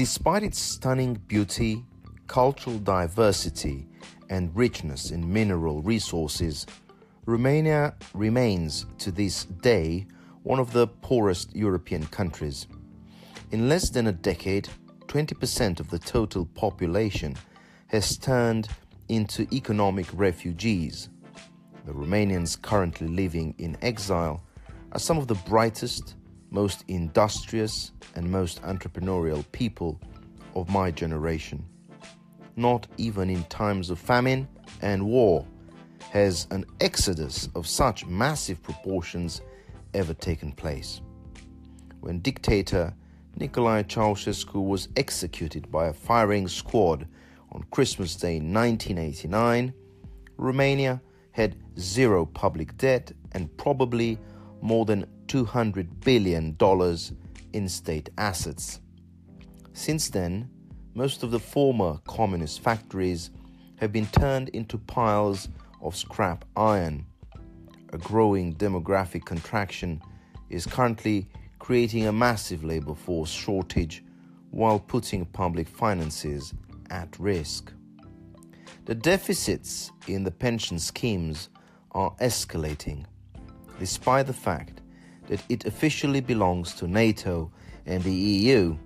Despite its stunning beauty, cultural diversity, and richness in mineral resources, Romania remains to this day one of the poorest European countries. In less than a decade, 20% of the total population has turned into economic refugees. The Romanians currently living in exile are some of the brightest, most industrious, and most entrepreneurial people of my generation. Not even in times of famine and war has an exodus of such massive proportions ever taken place. When dictator Nicolae Ceausescu was executed by a firing squad on Christmas Day 1989, Romania had zero public debt and probably more than $200 billion in state assets. Since then, most of the former communist factories have been turned into piles of scrap iron. A growing demographic contraction is currently creating a massive labor force shortage while putting public finances at risk. The deficits in the pension schemes are escalating, despite the fact that it officially belongs to NATO and the EU.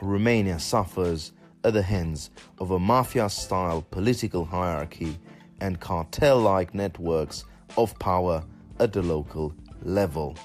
Romania suffers at the hands of a mafia style political hierarchy and cartel like networks of power at the local level.